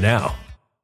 now.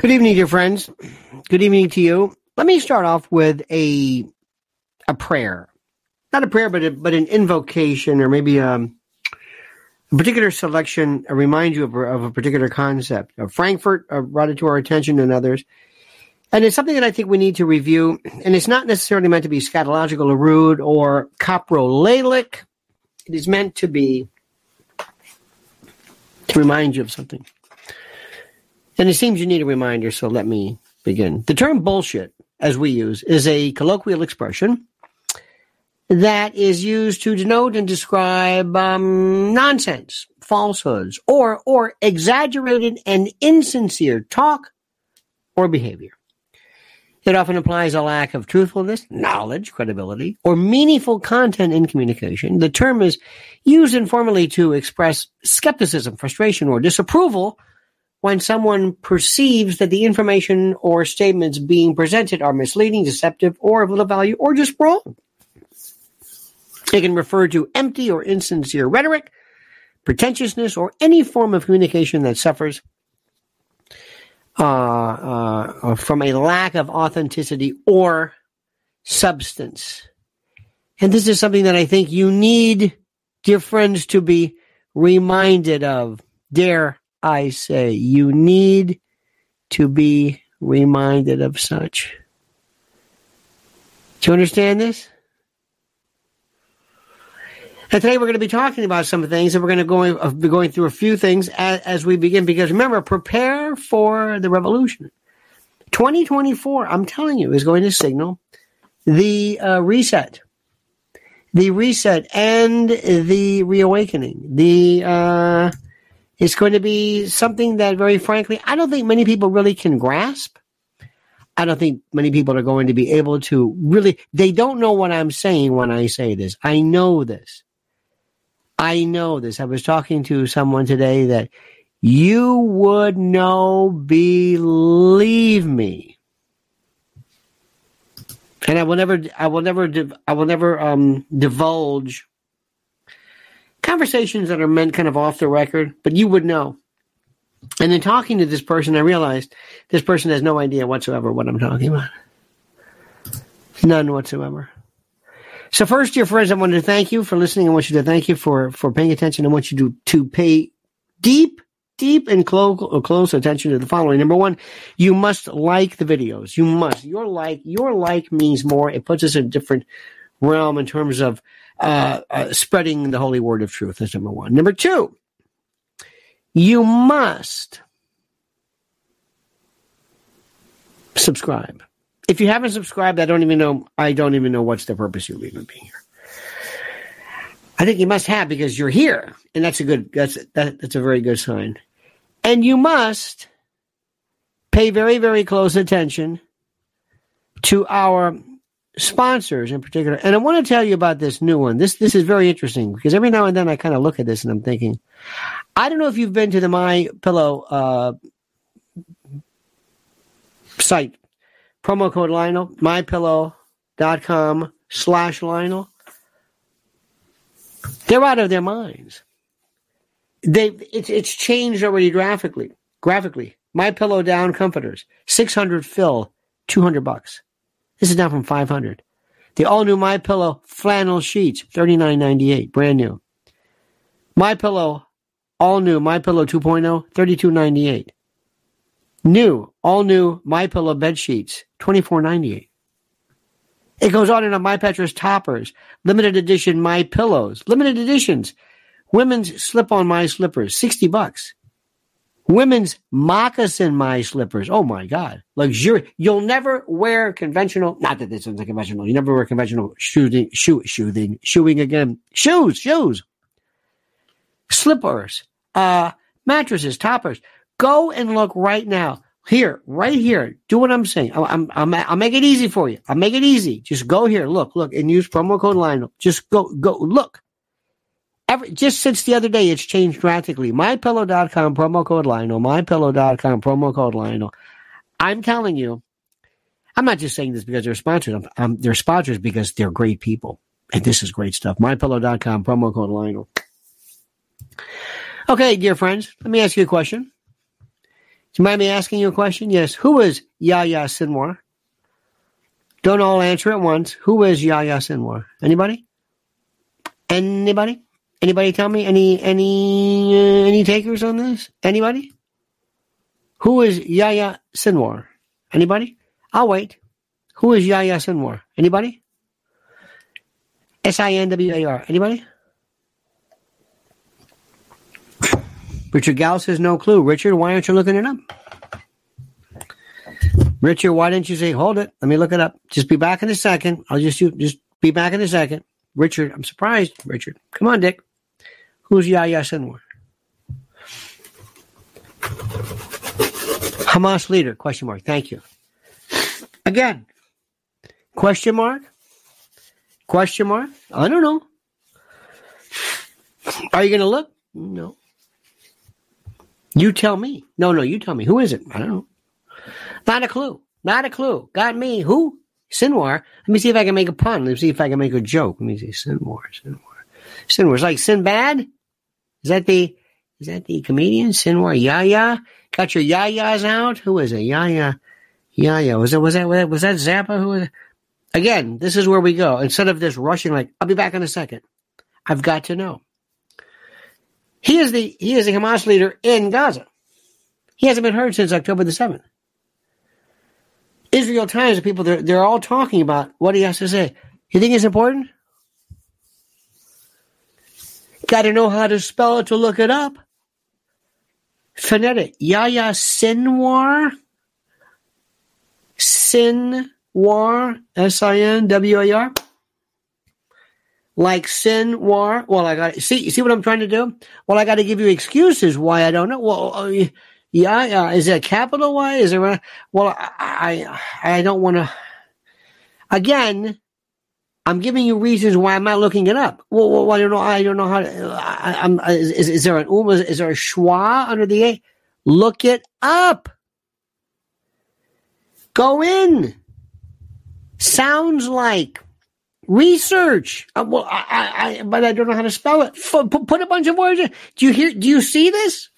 Good evening, dear friends. Good evening to you. Let me start off with a a prayer, not a prayer, but a, but an invocation, or maybe a, a particular selection. I remind you of, a- of a particular concept. Frankfurt uh, brought it to our attention, and others, and it's something that I think we need to review. And it's not necessarily meant to be scatological or rude or coprolalic. It is meant to be to remind you of something. And it seems you need a reminder, so let me begin. The term bullshit, as we use, is a colloquial expression that is used to denote and describe um, nonsense, falsehoods, or or exaggerated and insincere talk or behavior. It often implies a lack of truthfulness, knowledge, credibility, or meaningful content in communication. The term is used informally to express skepticism, frustration, or disapproval when someone perceives that the information or statements being presented are misleading, deceptive, or of little value, or just wrong. It can refer to empty or insincere rhetoric, pretentiousness, or any form of communication that suffers uh, uh, from a lack of authenticity or substance. And this is something that I think you need, dear friends, to be reminded of. Dare I say, you need to be reminded of such. Do you understand this? And today we're going to be talking about some things, and we're going to go, uh, be going through a few things as, as we begin. Because remember, prepare for the revolution. 2024, I'm telling you, is going to signal the uh, reset, the reset, and the reawakening. The uh, it's going to be something that, very frankly, I don't think many people really can grasp. I don't think many people are going to be able to really. They don't know what I'm saying when I say this. I know this. I know this. I was talking to someone today that you would know, believe me. And I will never, I will never, I will never um, divulge conversations that are meant kind of off the record, but you would know. And then talking to this person, I realized this person has no idea whatsoever what I'm talking about. None whatsoever. So first, dear friends, I want to thank you for listening. I want you to thank you for, for paying attention. I want you to, to pay deep, deep and close, close attention to the following. Number one, you must like the videos. You must. Your like, your like means more. It puts us in a different realm in terms of uh, uh, spreading the holy word of truth. is number one. Number two, you must subscribe. If you haven't subscribed, I don't even know. I don't even know what's the purpose of you even being here. I think you must have because you're here, and that's a good. That's that, that's a very good sign. And you must pay very very close attention to our sponsors in particular. And I want to tell you about this new one. This this is very interesting because every now and then I kind of look at this and I'm thinking, I don't know if you've been to the My Pillow uh, site Promo code Lionel, mypillow.com slash Lionel. They're out of their minds. They it's it's changed already graphically. Graphically. My pillow down comforters. Six hundred fill, two hundred bucks. This is down from five hundred. The all new My Pillow flannel sheets, thirty nine ninety eight, brand new. My Pillow, all new My Pillow 2.0, thirty two oh, ninety eight. New, all new My Pillow bed sheets, twenty four ninety eight. It goes on and on. My Petra's toppers, limited edition My Pillows, limited editions, women's slip-on My slippers, sixty bucks. Women's moccasin My slippers. Oh my God, luxury. You'll never wear conventional. Not that this isn't conventional. You never wear conventional shooting, shoe, shooting, shoeing again. Shoes, shoes, slippers, uh, mattresses, toppers. Go and look right now. Here, right here. Do what I'm saying. I'm, I'm, I'll make it easy for you. I'll make it easy. Just go here, look, look, and use promo code Lionel. Just go, go, look. Every, just since the other day, it's changed drastically. MyPillow.com, promo code Lionel. MyPillow.com, promo code Lionel. I'm telling you, I'm not just saying this because they're sponsors. I'm, I'm, they're sponsors because they're great people. And this is great stuff. MyPillow.com, promo code Lionel. Okay, dear friends, let me ask you a question. Do you mind me asking you a question? Yes. Who is Yahya Sinwar? Don't all answer at once. Who is Yahya Sinwar? Anybody? Anybody? Anybody tell me? Any any uh, any takers on this? Anybody? Who is Yahya Sinwar? Anybody? I'll wait. Who is Yahya Sinwar? Anybody? S I N W A R. Anybody? Richard Gal says no clue. Richard, why aren't you looking it up? Richard, why didn't you say, hold it? Let me look it up. Just be back in a second. I'll just just be back in a second. Richard, I'm surprised. Richard, come on, Dick. Who's Yahya Sinwar? Hamas leader, question mark. Thank you. Again, question mark? Question mark? I don't know. Are you going to look? No. You tell me. No, no, you tell me. Who is it? I don't know. Not a clue. Not a clue. Got me. Who? Sinwar. Let me see if I can make a pun. Let me see if I can make a joke. Let me see. Sinwar. Sinwar. Sinwar. It's like Sinbad? Is that the is that the comedian? Sinwar Yaya? Got your Yayas out? Who is it? Yaya. Yaya. Was that was that was that Zappa? Who was it? Again, this is where we go. Instead of this rushing like, I'll be back in a second. I've got to know. He is the he is the Hamas leader in Gaza. He hasn't been heard since October the seventh. Israel Times, the people they're, they're all talking about what he has to say. You think it's important? Got to know how to spell it to look it up. Phonetic. Yahya Sinwar. Sinwar. S-I-N-W-A-R like sin war. Well, I got see. You see what I'm trying to do? Well, I got to give you excuses why I don't know. Well, uh, yeah. Is it capital Y? Is? A, well, I I, I don't want to. Again, I'm giving you reasons why I'm not looking it up. Well, well I don't know. I don't know how. To, I, am is, is, there an um? Is, is there a schwa under the a? Look it up. Go in. Sounds like Research. Uh, well, I, I, but I don't know how to spell it. F- put a bunch of words in. Do you hear? Do you see this?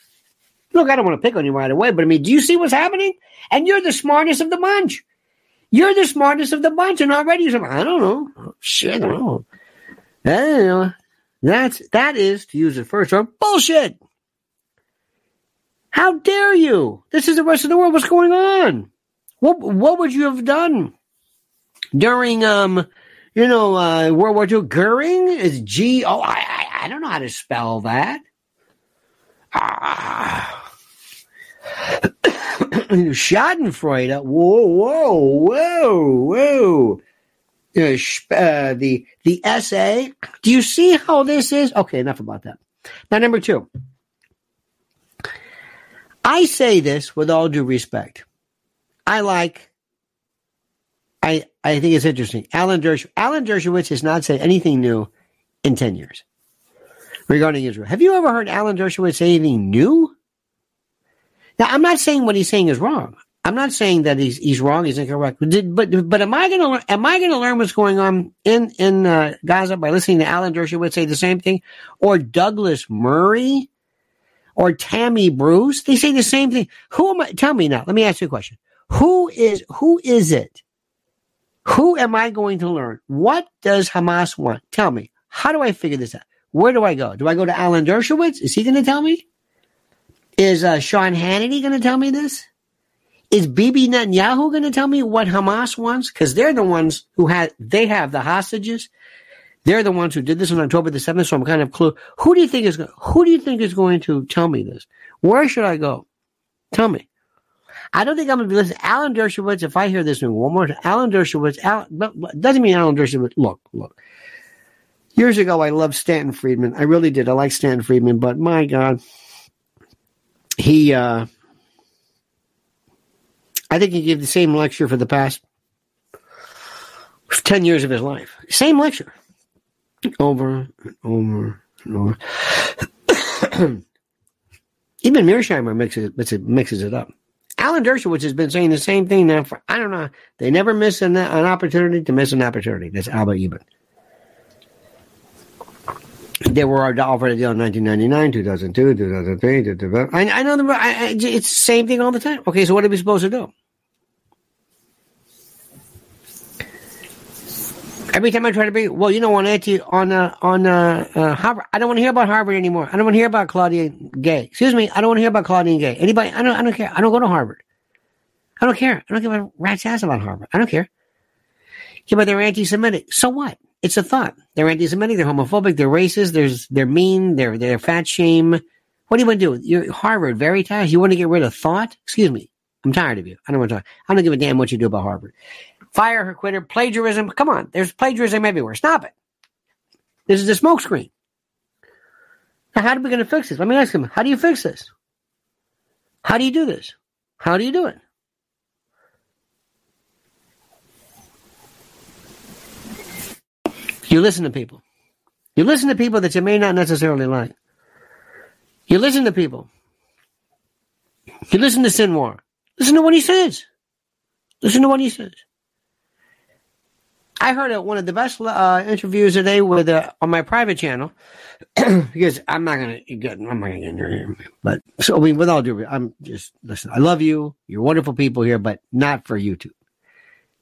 Look, I don't want to pick on you right away, but I mean, do you see what's happening? And you're the smartest of the bunch. You're the smartest of the bunch, and already you're I don't know. Shit, I don't know. I don't know. That's that is to use the first term bullshit. How dare you? This is the rest of the world. What's going on? What what would you have done during um you know, uh, World War II. Goering is G. Oh, I, I, I don't know how to spell that. Ah. Schadenfreude. Whoa, whoa, whoa, whoa. Uh, the the essay. Do you see how this is? Okay, enough about that. Now, number two. I say this with all due respect. I like I, I think it's interesting. Alan Dersh, Alan Dershowitz has not said anything new in 10 years regarding Israel. Have you ever heard Alan Dershowitz say anything new? Now, I'm not saying what he's saying is wrong. I'm not saying that he's he's wrong. He's incorrect. But did, but but am I going to am I going to learn what's going on in in uh, Gaza by listening to Alan Dershowitz say the same thing, or Douglas Murray, or Tammy Bruce? They say the same thing. Who am I? Tell me now. Let me ask you a question. Who is who is it who am I going to learn? What does Hamas want? Tell me. How do I figure this out? Where do I go? Do I go to Alan Dershowitz? Is he going to tell me? Is uh, Sean Hannity going to tell me this? Is Bibi Netanyahu going to tell me what Hamas wants? Because they're the ones who had they have the hostages. They're the ones who did this on October the seventh. So I'm kind of clue. Who do you think is going who do you think is going to tell me this? Where should I go? Tell me. I don't think I'm going to be listening. Alan Dershowitz, if I hear this one more time, Alan Dershowitz, Alan, doesn't mean Alan Dershowitz. Look, look. Years ago, I loved Stanton Friedman. I really did. I like Stanton Friedman, but my God, he, uh, I think he gave the same lecture for the past 10 years of his life. Same lecture. Over and over and over. Even Mearsheimer mixes it, mixes it up. Alan Dershowitz has been saying the same thing now for, I don't know, they never miss an, an opportunity to miss an opportunity. That's Abba Eban. They were offered a deal in 1999, 2002, 2003. 2005. I, I know the, I, it's the same thing all the time. Okay, so what are we supposed to do? Every time I try to be, well, you know, on anti on uh, on uh, uh, Harvard, I don't want to hear about Harvard anymore. I don't want to hear about Claudia Gay. Excuse me, I don't want to hear about Claudia Gay. Anybody? I don't. I don't care. I don't go to Harvard. I don't care. I don't give a rat's ass about Harvard. I don't care. Yeah, but they're anti-Semitic. So what? It's a thought. They're anti-Semitic. They're homophobic. They're racist. They're mean. They're they're fat shame. What do you want to do? You're Harvard, Veritas. You want to get rid of thought? Excuse me. I'm tired of you. I don't want to talk. I don't give a damn what you do about Harvard. Fire her, quitter, plagiarism. Come on, there's plagiarism everywhere. Stop it. This is a smokescreen. Now, how are we going to fix this? Let me ask him. How do you fix this? How do you do this? How do you do it? You listen to people. You listen to people that you may not necessarily like. You listen to people. You listen to Sinwar. Listen to what he says. Listen to what he says. I heard one of the best uh, interviews today with uh, on my private channel because I'm not gonna get I'm not gonna get in here, but so I mean, with all due, I'm just listen. I love you. You're wonderful people here, but not for YouTube.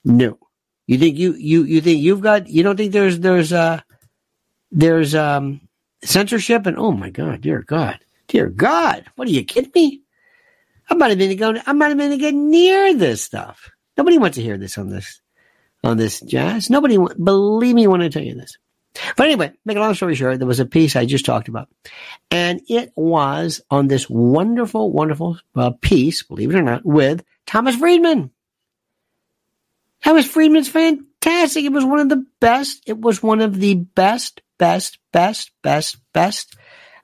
No, you think you you you think you've got you don't think there's there's uh there's um censorship and oh my god, dear God, dear God, what are you kidding me? I'm not even going. I'm not even going to get near this stuff. Nobody wants to hear this on this on this jazz. Nobody, believe me when I tell you this. But anyway, make a long story short, there was a piece I just talked about, and it was on this wonderful, wonderful uh, piece, believe it or not, with Thomas Friedman. Thomas Friedman's fantastic. It was one of the best. It was one of the best, best, best, best, best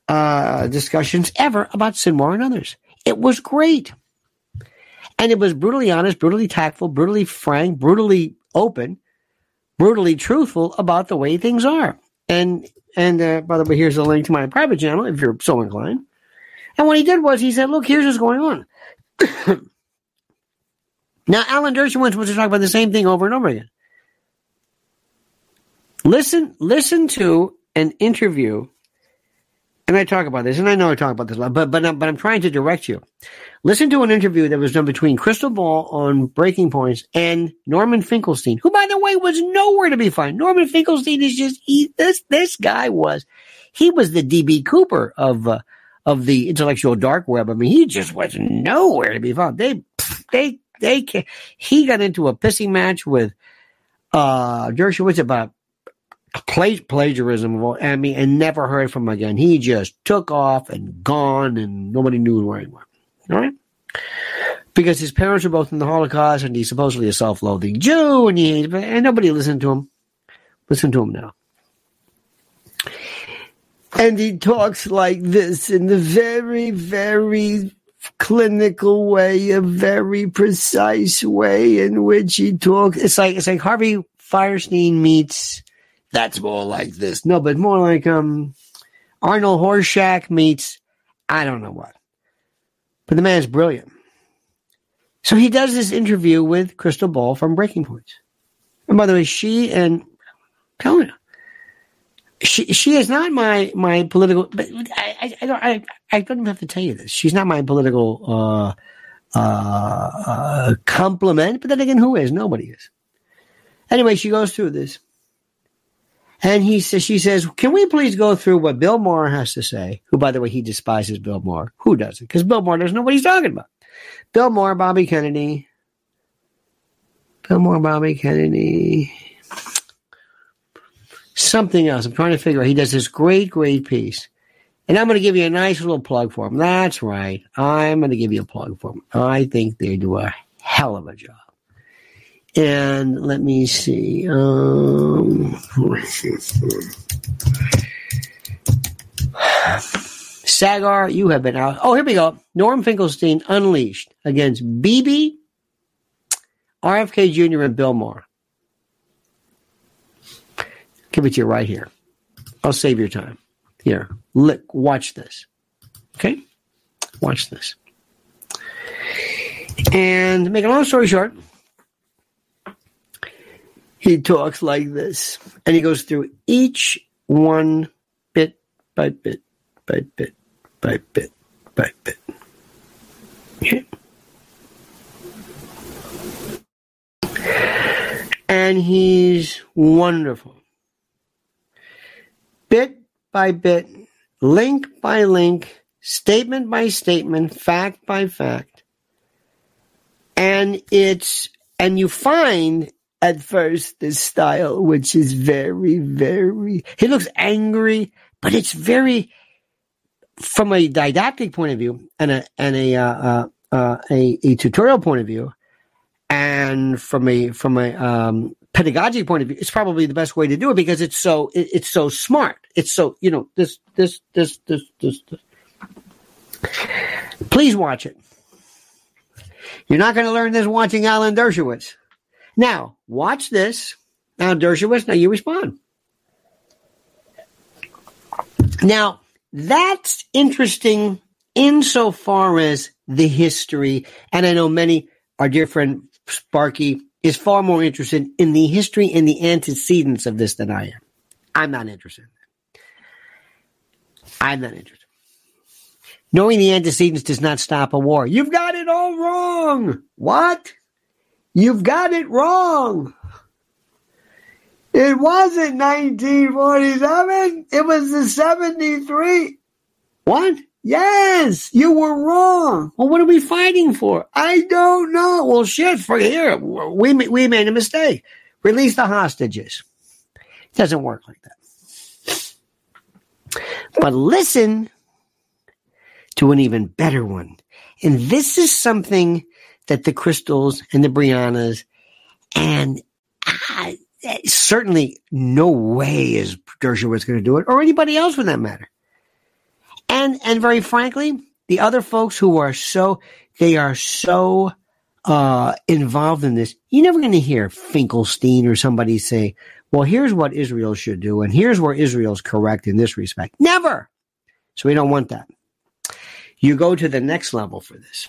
uh, discussions ever about Sinwar and others. It was great. And it was brutally honest, brutally tactful, brutally frank, brutally open, brutally truthful about the way things are. And and uh, by the way, here's a link to my private channel if you're so inclined. And what he did was he said, "Look, here's what's going on." now, Alan Dershowitz wants to talk about the same thing over and over again. Listen, listen to an interview and I talk about this, and I know I talk about this a lot, but but I'm, but I'm trying to direct you. Listen to an interview that was done between Krystal Ball on Breaking Points and Norman Finkelstein, who, by the way, was nowhere to be found. Norman Finkelstein is just he, this this guy was he was the DB Cooper of uh, of the intellectual dark web. I mean, he just was nowhere to be found. They they they can, he got into a pissing match with uh Dershowitz about plagiarism I mean, and never heard from him again. He just took off and gone, and nobody knew where he went. All right, because his parents were both in the Holocaust, and he's supposedly a self-loathing Jew, and he and nobody listened to him. Listen to him now. And he talks like this in the very, very clinical way, a very precise way in which he talks. It's like it's like Harvey Fierstein meets that's more like this. No, but more like um Arnold Horshack meets I don't know what. But the man's brilliant. So he does this interview with Krystal Ball from Breaking Points. And by the way, she and you, she she is not my my political. But I I, don't I, I don't even have to tell you this. She's not my political uh, uh, uh, complement. But then again, who is? Nobody is. Anyway, she goes through this, and he says, she says, can we please go through what Bill Maher has to say? Who, by the way, he despises Bill Maher. Who doesn't? Because Bill Maher doesn't know what he's talking about. Bill Maher, Bobby Kennedy. Bill Maher, Bobby Kennedy. Something else. I'm trying to figure out. He does this great, great piece. And I'm going to give you a nice little plug for him. That's right. I'm going to give you a plug for him. I think they do a hell of a job. And let me see. Um, Saagar, you have been out. Oh, here we go. Norm Finkelstein unleashed against Bibi, RFK Jr., and Bill Maher. Give it to you right here. I'll save your time. Here, look, watch this. Okay? Watch this. And make a long story short, he talks like this, and he goes through each one bit by bit by bit by bit by bit. Okay. And he's wonderful. Bit by bit, link by link, statement by statement, fact by fact. And it's, and you find at first this style, which is very, very, he looks angry, but it's very, from a didactic point of view and a, and a, uh, uh, uh, a, a tutorial point of view, and from a, from a, um, pedagogic point of view, it's probably the best way to do it because it's so, it, it's so smart. It's so, you know, this, this, this, this, this, this. Please watch it. You're not going to learn this watching Alan Dershowitz. Now, watch this. Now, Dershowitz, now you respond. Now, that's interesting insofar as the history, and I know many, our dear friend Sparky is far more interested in the history and the antecedents of this than I am. I'm not interested. I'm not interested. Knowing the antecedents does not stop a war. You've got it all wrong. What? You've got it wrong. It wasn't 1947. It was the 73. What? Yes, you were wrong. Well, what are we fighting for? I don't know. Well, shit, for here, we, we made a mistake. Release the hostages. It doesn't work like that. But listen to an even better one. And this is something that the Krystals and the Briahnas and uh, certainly no way is Dershowitz going to do it or anybody else for that matter. And, and very frankly, the other folks who are so, they are so, uh, involved in this, you're never going to hear Finkelstein or somebody say, well, here's what Israel should do. And here's where Israel's correct in this respect. Never. So we don't want that. You go to the next level for this.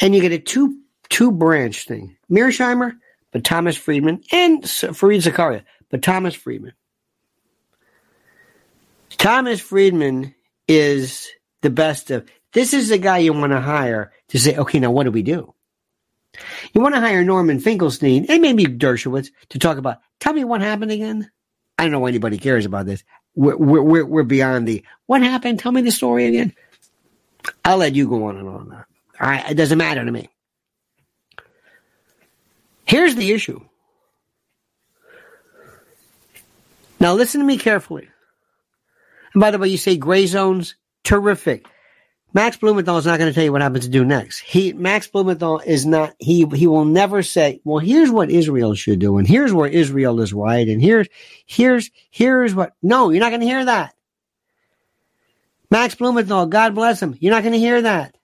And you get a two, two branch thing. Mearsheimer, but Thomas Friedman, and Fareed Zakaria, but Thomas Friedman. Thomas Friedman is the best of. This is the guy you want to hire to say, okay, now what do we do? You want to hire Norman Finkelstein and maybe Dershowitz to talk about, tell me what happened again. I don't know why anybody cares about this. We're, we're, we're beyond the, what happened? Tell me the story again. I'll let you go on and on. All right. It doesn't matter to me. Here's the issue. Now listen to me carefully. And by the way, you say gray zones, terrific. Max Blumenthal is not going to tell you what happens to do next. He, Max Blumenthal is not, he, he will never say, well, here's what Israel should do. And here's where Israel is right. And here's, here's, here's what, no, you're not going to hear that. Max Blumenthal, God bless him. You're not going to hear that.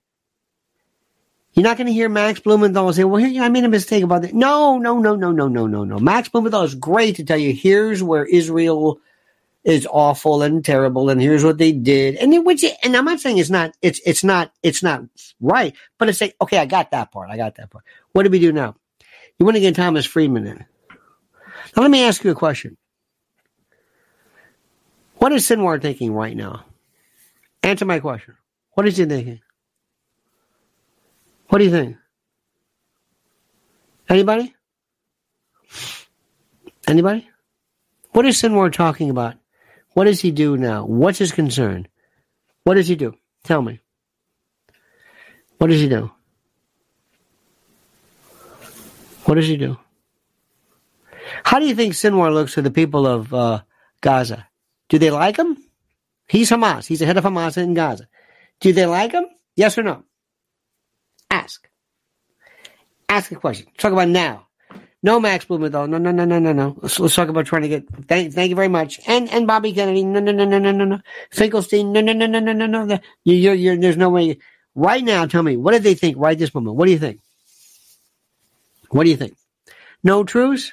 You're not going to hear Max Blumenthal say, well, here, I made a mistake about that. No, no, no, no, no, no, no, no. Max Blumenthal is great to tell you, here's where Israel is awful and terrible and here's what they did. And then which and i'm not saying it's not it's it's not it's not right but it's like okay i got that part i got that part. What do we do now? You want to get thomas friedman in. Now let me ask you a question. What is sinwar thinking right now? Answer my question. What is he thinking? What do you think? Anybody? Anybody? What is Sinwar talking about? What does he do now? What's his concern? What does he do? Tell me. What does he do? What does he do? How do you think Sinwar looks to the people of uh, Gaza? Do they like him? He's Hamas. He's the head of Hamas in Gaza. Do they like him? Yes or no? Ask. Ask a question. Talk about now. No Max Blumenthal. No, no, no, no, no, no. Let's, let's talk about trying to get. Thank, thank you very much. And and Bobby Kennedy. No, no, no, no, no, no, no. Finkelstein. No, no, no, no, no, no, no. You, you're, you're, there's no way. Right now, tell me what did they think right this moment? What do you think? What do you think? No truce?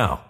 now.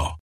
now.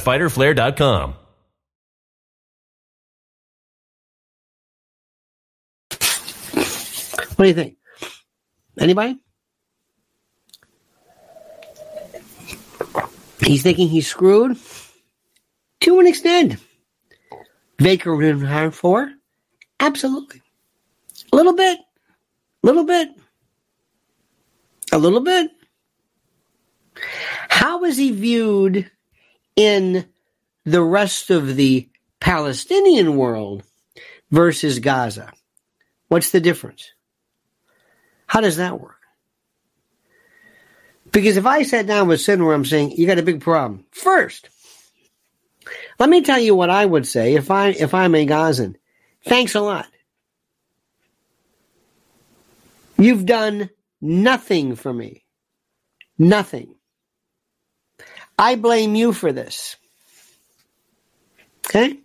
www.fighterflare.com. What do you think? Anybody? He's thinking he's screwed to an extent. Baker would have hired for? Absolutely. A little bit. A little bit. A little bit. How is he viewed in the rest of the Palestinian world versus Gaza? What's the difference? How does that work? Because if I sat down with Sinwar, I'm saying you got a big problem. First, let me tell you what I would say if I if I'm a Gazan. Thanks a lot. You've done nothing for me. Nothing. I blame you for this. Okay?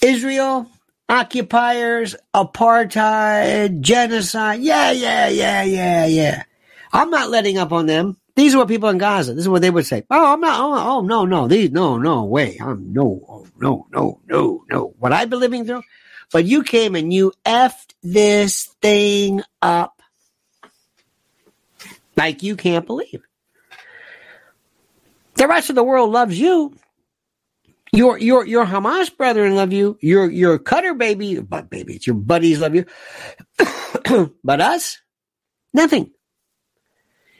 Israel, occupiers, apartheid, genocide. Yeah, yeah, yeah, yeah, yeah. I'm not letting up on them. These are what people in Gaza. This is what they would say. Oh, I'm not. Oh, oh no, no. These, no, no way. I'm no, oh, no, no, no, no. What I've been living through. But you came and you effed this thing up like you can't believe. The rest of the world loves you. Your your your Hamas brethren love you. Your your Qatar baby, but baby, it's your buddies love you. but us, nothing.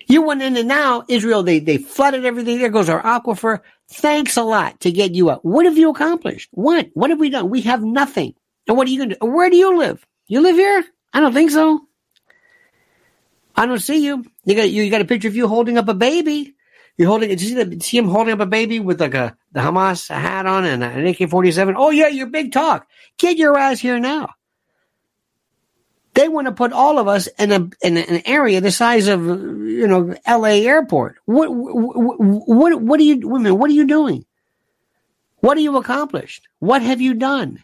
You went in and now Israel, they they flooded everything. There goes our aquifer. Thanks a lot to get you up. What have you accomplished? What? What have we done? We have nothing. And what are you going to do? Where do you live? You live here? I don't think so. I don't see you. You got you got a picture of you holding up a baby. You're holding. Did you see, the, see him holding up a baby with like a the Hamas hat on and an AK-47? Oh yeah, you're big talk. Get your ass here now. They want to put all of us in a in an area the size of you know L.A. airport. What what what, what are you women? What are you doing? What have you accomplished? What have you done?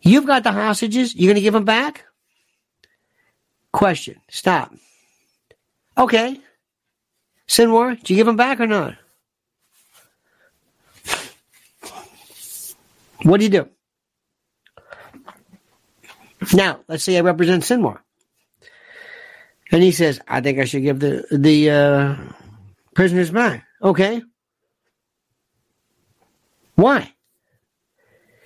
You've got the hostages. You're going to give them back? Question. Stop. Okay. Sinwar, did you give them back or not? What do you do? Now, let's say I represent Sinwar. And he says, I think I should give the the uh, prisoners back. Okay. Why?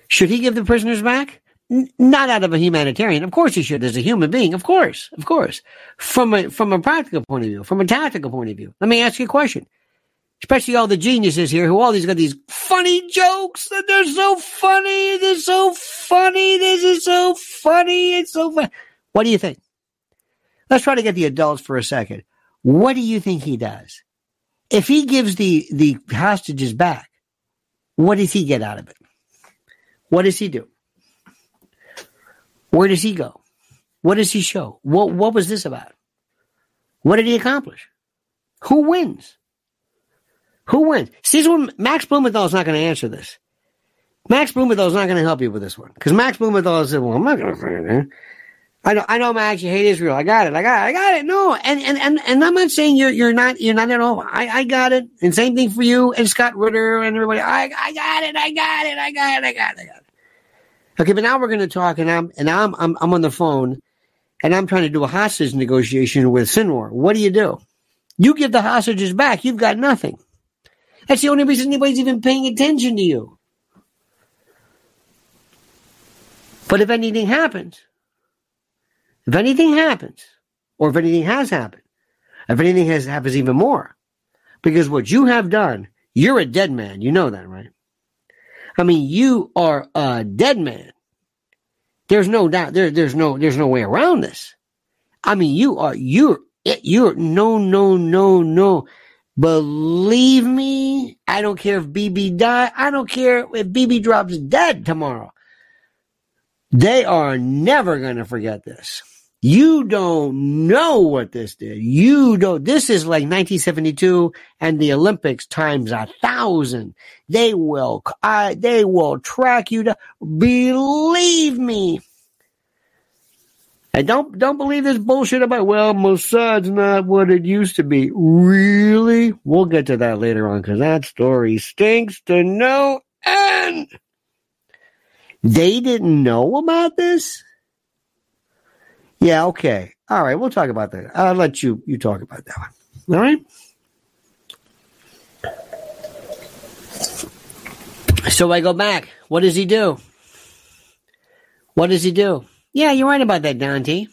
Should he give the prisoners back? Not out of a humanitarian. Of course you should, as a human being. Of course, of course. From a from a practical point of view, from a tactical point of view. Let me ask you a question. Especially all the geniuses here who all these got these funny jokes and they're so funny. They're so funny. This is so funny. It's so fun. What do you think? Let's try to get the adults for a second. What do you think he does? If he gives the, the hostages back, what does he get out of it? What does he do? Where does he go? What does he show? What, what was this about? What did he accomplish? Who wins? Who wins? See, this one, Max Blumenthal is not going to answer this. Max Blumenthal is not going to help you with this one because Max Blumenthal said, "Well, I'm not going to say it." I know, I know, Max, you hate Israel. I got it. I got it. I got it. No, and and and and I'm not saying you're you're not you're not at all. I I got it. And same thing for you and Scott Ritter and everybody. I I got it. I got it. I got it. I got it. I got it. Okay, but now we're going to talk, and I'm and I'm I'm I'm on the phone, and I'm trying to do a hostage negotiation with Sinwar. What do you do? You give the hostages back. You've got nothing. That's the only reason anybody's even paying attention to you. But if anything happens, if anything happens, or if anything has happened, if anything has happens even more, because what you have done, you're a dead man. You know that, right? I mean, you are a dead man. There's no doubt. There, there's no, there's no way around this. I mean, you are, you're, you're, no, no, no, no. Believe me, I don't care if Bibi die. I don't care if Bibi drops dead tomorrow. They are never going to forget this. You don't know what this did. You don't. This is like 1972 and the Olympics times a thousand. They will. I, they will track you to. Believe me. And don't don't believe this bullshit about well Mossad's not what it used to be. Really? We'll get to that later on because that story stinks to no end. They didn't know about this. Yeah, okay. All right, we'll talk about that. I'll let you you talk about that one. All right. So I go back. What does he do? What does he do? Yeah, you're right about that, Dante.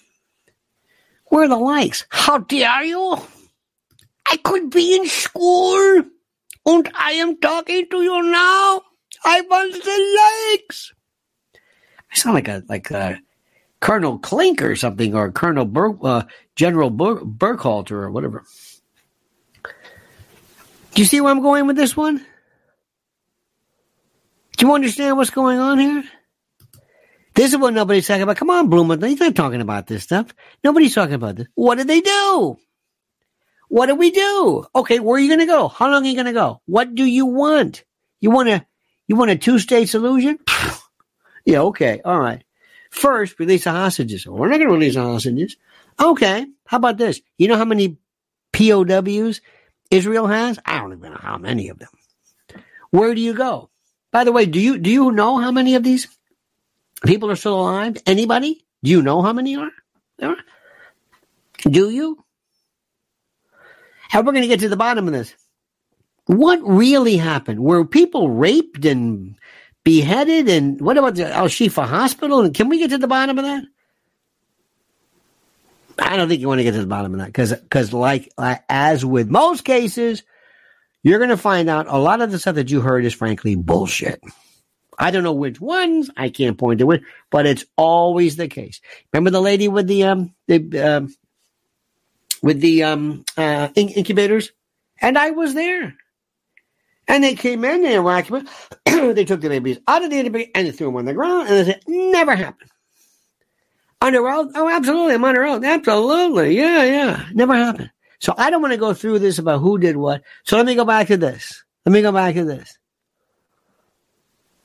Where are the likes? How dare you? I could be in school, and I am talking to you now. I want the likes. I sound like a like a Colonel Klink or something, or Colonel Bur- uh, General Bur- Burkhalter or whatever. Do you see where I'm going with this one? Do you understand what's going on here? This is what nobody's talking about. Come on, Blumenthal. He's not talking about this stuff. Nobody's talking about this. What did they do? What do we do? Okay, where are you going to go? How long are you going to go? What do you want? You want a you want a two state solution? yeah, okay, all right. First, release the hostages. We're not going to release the hostages. Okay, how about this? You know how many POWs Israel has? I don't even know how many of them. Where do you go? By the way, do you do you know how many of these people are still alive? Anybody? Do you know how many are there? Do you? How we're going to get to the bottom of this? What really happened? Were people raped and beheaded? And what about the Al Shifa Hospital? And can we get to the bottom of that? I don't think you want to get to the bottom of that because, because like, like as with most cases, you're going to find out a lot of the stuff that you heard is frankly bullshit. I don't know which ones. I can't point to it, but it's always the case. Remember the lady with the um the um with the um uh incubators, and I was there. And they came in, they were they took the babies out of the incubator and they threw them on the ground, and they said, "Never happened." Oath? Oh, absolutely. I'm oath. Absolutely. Yeah, yeah. Never happened. So I don't want to go through this about who did what. So let me go back to this. Let me go back to this.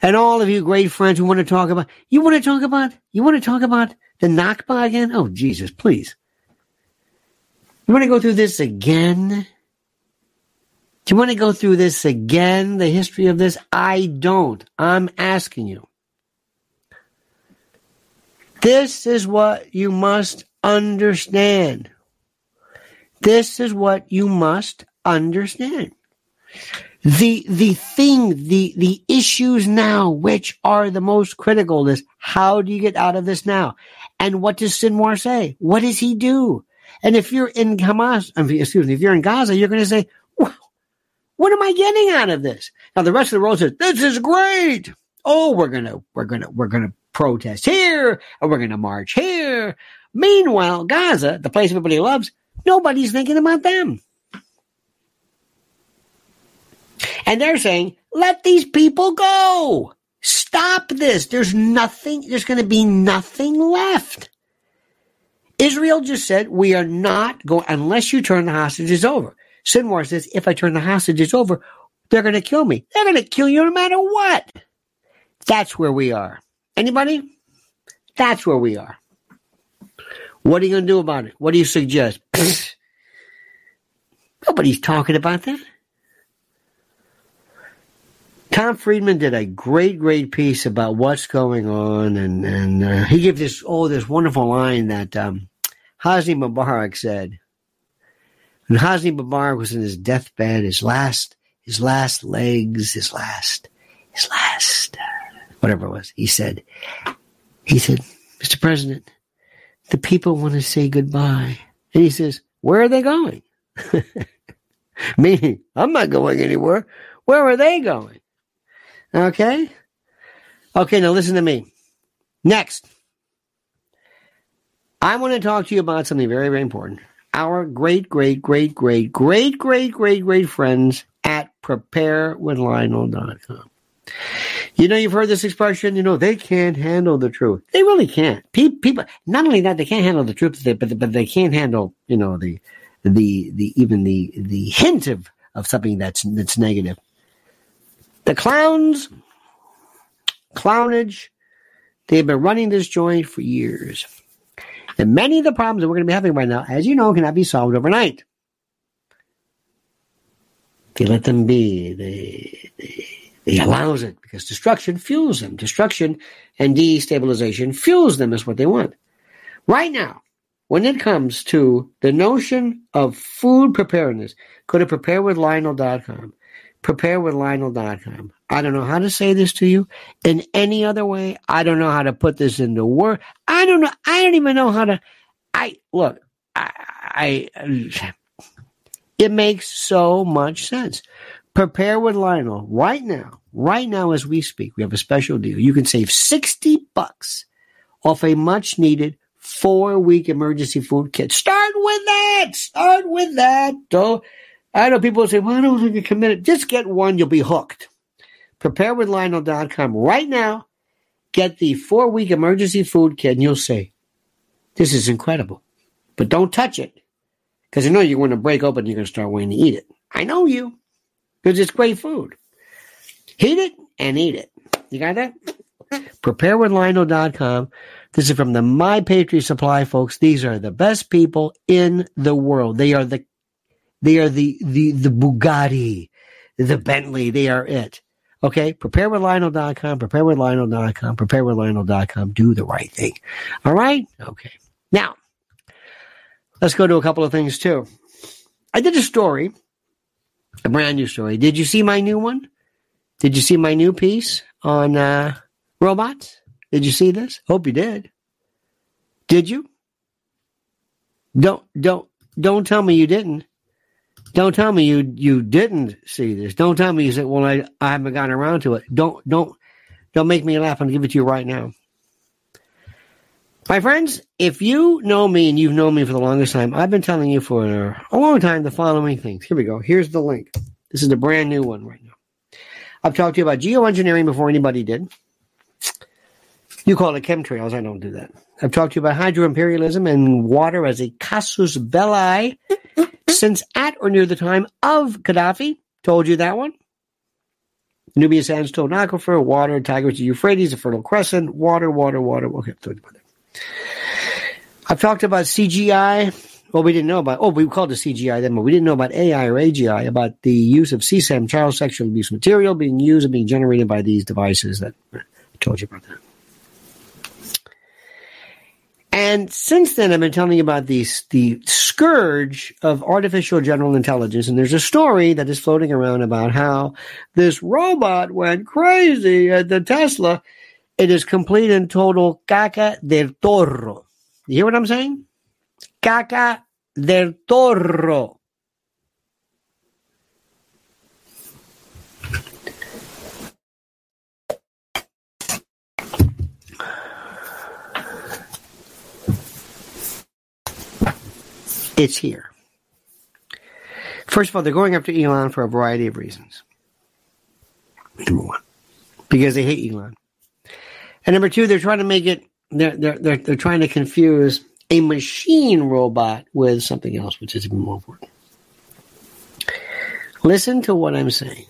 And all of you great friends who want to talk about, you want to talk about, you want to talk about the Nakba again? Oh, Jesus, please. You want to go through this again? Do you want to go through this again, the history of this? I don't. I'm asking you. This is what you must understand. This is what you must understand. The, the thing, the, the issues now, which are the most critical is how do you get out of this now? And what does Sinwar say? What does he do? And if you're in Hamas, excuse me, if you're in Gaza, you're going to say, what am I getting out of this? Now the rest of the world says, this is great. Oh, we're going to, we're going to, we're going to protest here and we're going to march here. Meanwhile, Gaza, the place everybody loves, nobody's thinking about them. And they're saying, let these people go. Stop this. There's nothing, there's going to be nothing left. Israel just said, we are not going, unless you turn the hostages over. Sinwar says, if I turn the hostages over, they're going to kill me. They're going to kill you no matter what. That's where we are. Anybody? That's where we are. What are you going to do about it? What do you suggest? Nobody's talking about that. Tom Friedman did a great, great piece about what's going on, and and uh, he gave this oh this wonderful line that um, Hosni Mubarak said. When Hosni Mubarak was in his deathbed, his last his last legs, his last his last uh, whatever it was, he said, he said, Mr. President, the people want to say goodbye, and he says, where are they going? Meaning, I'm not going anywhere. Where are they going? Okay? Okay, now listen to me. Next. I want to talk to you about something very, very important. Our great, great, great, great, great, great, great, great friends at preparewithlionel.com. You know, you've heard this expression, you know, they can't handle the truth. They really can't. People, not only that, they can't handle the truth, but, but they can't handle, you know, the, the, the, even the, the hint of, of something that's, that's negative. The clowns, clownage, they've been running this joint for years. And many of the problems that we're going to be having right now, as you know, cannot be solved overnight. They let them be. They, they, they allows it because destruction fuels them. Destruction and destabilization fuels them is what they want. Right now, when it comes to the notion of food preparedness, go to preparewithlionel.com preparewithlionel.com. I don't know how to say this to you in any other way. I don't know how to put this into word. I don't know. I don't even know how to. I look. I, I it makes so much sense. Prepare with Lionel right now. Right now, as we speak, we have a special deal. You can save sixty bucks off a much needed four week emergency food kit. Start with that. Start with that. Don't I know people say, well, I don't think you committed. Just get one, you'll be hooked. PrepareWithLionel.com right now. Get the four week emergency food kit, and you'll say, this is incredible. But don't touch it because I know you're going to break open and you're going to start wanting to eat it. I know you because it's great food. Heat it and eat it. You got that? PrepareWithLionel.com. This is from the My Patriot Supply, folks. These are the best people in the world. They are the they are the, the, the Bugatti, the Bentley. They are it. Okay. Preparewithlionel.com, preparewithlionel.com, preparewithlionel.com. Do the right thing. All right. Okay. Now, let's go to a couple of things too. I did a story, a brand new story. Did you see my new one? Did you see my new piece on uh, robots? Did you see this? Hope you did. Did you? Don't don't don't tell me you didn't. Don't tell me you you didn't see this. Don't tell me you said, "Well, I, I haven't gotten around to it." Don't don't don't make me laugh. I'm give it to you right now. My friends, if you know me and you've known me for the longest time, I've been telling you for a long time the following things. Here we go. Here's the link. This is the brand new one right now. I've talked to you about geoengineering before anybody did. You call it chemtrails. I don't do that. I've talked to you about hydro imperialism and water as a casus belli since at or near the time of Gaddafi. Told you that one. Nubia sandstone aquifer, water, Tigris, Euphrates, a fertile crescent, water, water, water. Okay, told you about that. I've talked about CGI. Well, we didn't know about. Oh, we called it CGI then, but we didn't know about AI or AGI. About the use of CSAM, child sexual abuse material, being used and being generated by these devices. That I told you about that. And since then, I've been telling you about these, the scourge of artificial general intelligence. And there's a story that is floating around about how this robot went crazy at the Tesla. It is complete and total caca del toro. You hear what I'm saying? Caca del toro. It's here. First of all, they're going after Elon for a variety of reasons. Number one, because they hate Elon. And number two, they're trying to make it, they're, they're, they're, they're trying to confuse a machine robot with something else, which is even more important. Listen to what I'm saying.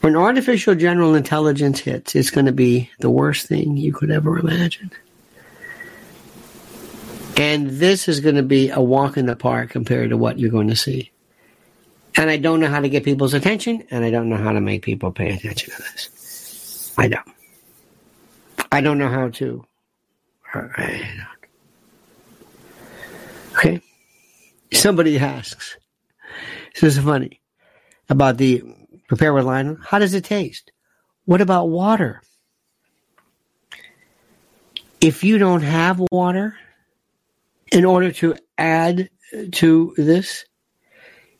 When artificial general intelligence hits, it's going to be the worst thing you could ever imagine. And this is going to be a walk in the park compared to what you're going to see. And I don't know how to get people's attention, and I don't know how to make people pay attention to this. I don't. I don't know how to. Okay? Somebody asks, this is funny, about the prepare with lime. How does it taste? What about water? If you don't have water, in order to add to this,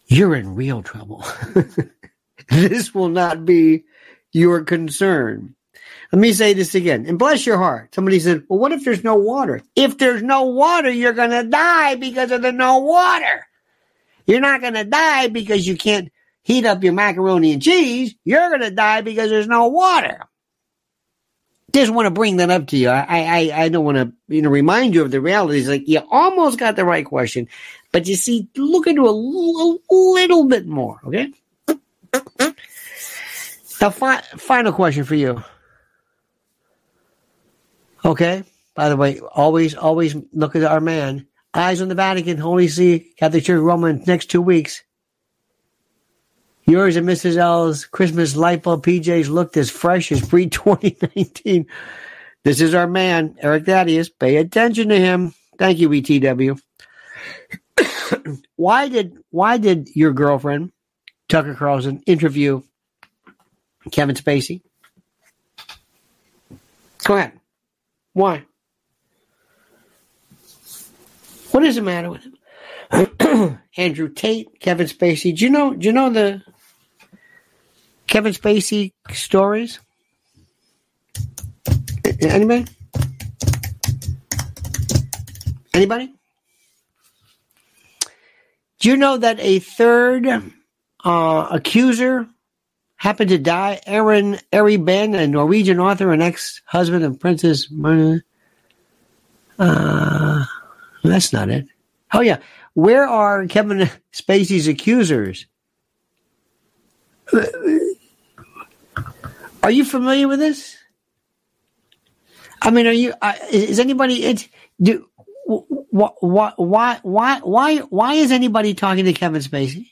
you're in real trouble. this will not be your concern. Let me say this again, and bless your heart. Somebody said, Well, what if there's no water? If there's no water, you're going to die because of the no water. You're not going to die because you can't heat up your macaroni and cheese. You're going to die because there's no water just want to bring that up to you. I, I, I don't want to, you know, remind you of the realities. Like you almost got the right question, but you see, look into a, little bit more. Okay. The fi- final question for you. Okay. By the way, always, always look at our man. Eyes on the Vatican, Holy See, Catholic Church, Roman, next two weeks. Yours and Mrs. L's Christmas light bulb PJs looked as fresh as pre 2019. This is our man, Eric Thaddeus. Pay attention to him. Thank you, ETW. why did why did your girlfriend, Tucker Carlson, interview Kevin Spacey? Go ahead. Why? What is the matter with him? Andrew Tate, Kevin Spacey. Do you know? Do you know the Kevin Spacey stories? Anybody? Anybody? Do you know that a third uh, accuser happened to die? Aaron Ari Behn, a Norwegian author and ex-husband of Princess Marina. Uh, that's not it. Oh yeah, where are Kevin Spacey's accusers? Are you familiar with this? I mean, are you? Uh, is anybody? It, do why why why why why is anybody talking to Kevin Spacey?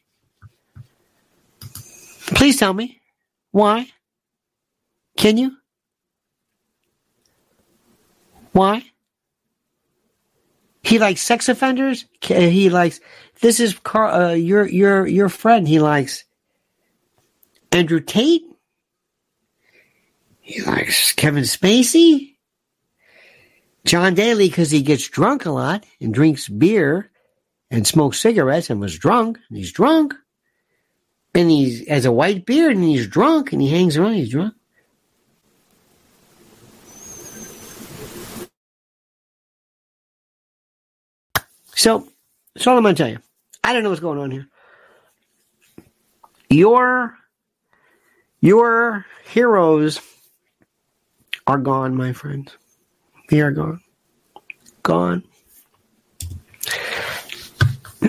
Please tell me why. Can you? Why? He likes sex offenders. He likes. This is Carl, uh, your your your friend. He likes Andrew Tate. He likes Kevin Spacey. John Daly because he gets drunk a lot and drinks beer and smokes cigarettes and was drunk and he's drunk. And he has a white beard and he's drunk and he hangs around, he's drunk. So that's all I'm to tell you. I don't know what's going on here. Your your heroes are gone, my friends. They are gone. Gone.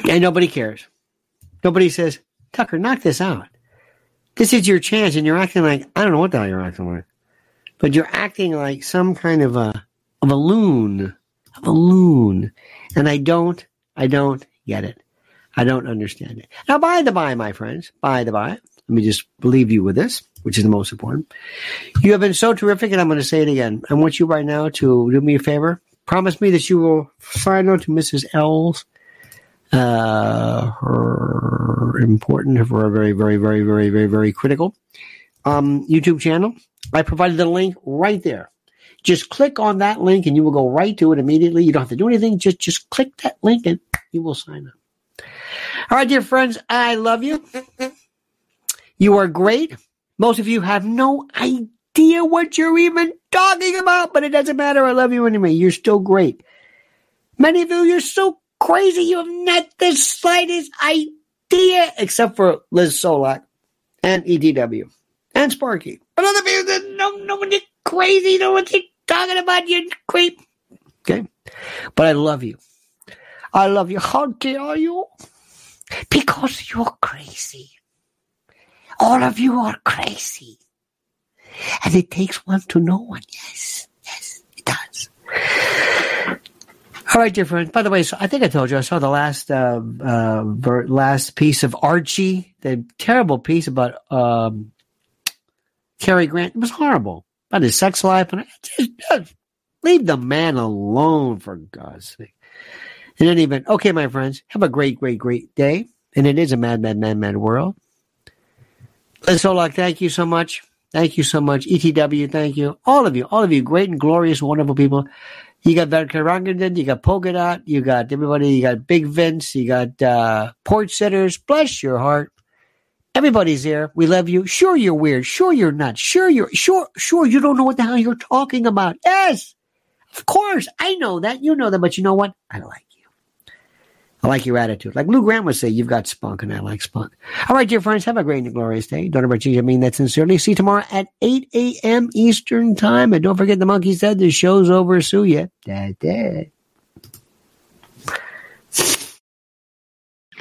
And nobody cares. Nobody says, Tucker, knock this out. This is your chance, and you're acting like I don't know what the hell you're acting like. But you're acting like some kind of a of a loon. Of a loon. And I don't I don't get it. I don't understand it. Now by the by, my friends, by the by, Let me just leave you with this, which is the most important. You have been so terrific, and I'm going to say it again. I want you right now to do me a favor. Promise me that you will sign on to Mrs. L's uh, her important, her very, very, very, very, very, very critical um, YouTube channel. I provided the link right there. Just click on that link and you will go right to it immediately. You don't have to do anything. Just, just click that link and you will sign up. All right, dear friends, I love you. You are great. Most of you have no idea what you're even talking about, but it doesn't matter. I love you anyway. You're still great. Many of you, you're so crazy. You have not the slightest idea, except for Liz Solak and ETW and Sparky. But other people no, no one is crazy. No one's talking about you creep. Okay. But I love you. I love you. How dare you? Because you're crazy. All of you are crazy. And it takes one to know one. Yes. Yes, it does. All right, dear friend. By the way, so I think I told you I saw the last uh, uh, last piece of Archie, the terrible piece about um, Cary Grant. It was horrible about his sex life, and just, just leave the man alone for God's sake. In any event, okay, my friends, have a great, great, great day. And it is a mad, mad, mad, mad world. Liz Solak, thank you so much. Thank you so much. ETW, thank you. All of you, all of you, great and glorious, wonderful people. You got Verka Rangaden, you got Polka Dot, you got everybody, you got Big Vince, you got uh, Porch Sitters. Bless your heart. Everybody's there. We love you. Sure, you're weird. Sure, you're nuts. Sure, you're sure, sure, you don't know what the hell you're talking about. Yes, of course, I know that. You know that, but you know what? I like. I like your attitude. Like Lou Grant would say, you've got spunk, and I like spunk. All right, dear friends, have a great and glorious day. Don't ever change. I mean that sincerely. See you tomorrow at 8 a.m. Eastern Time. And don't forget, the monkey said the show's over. Sue ya. Dad, dad.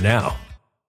now.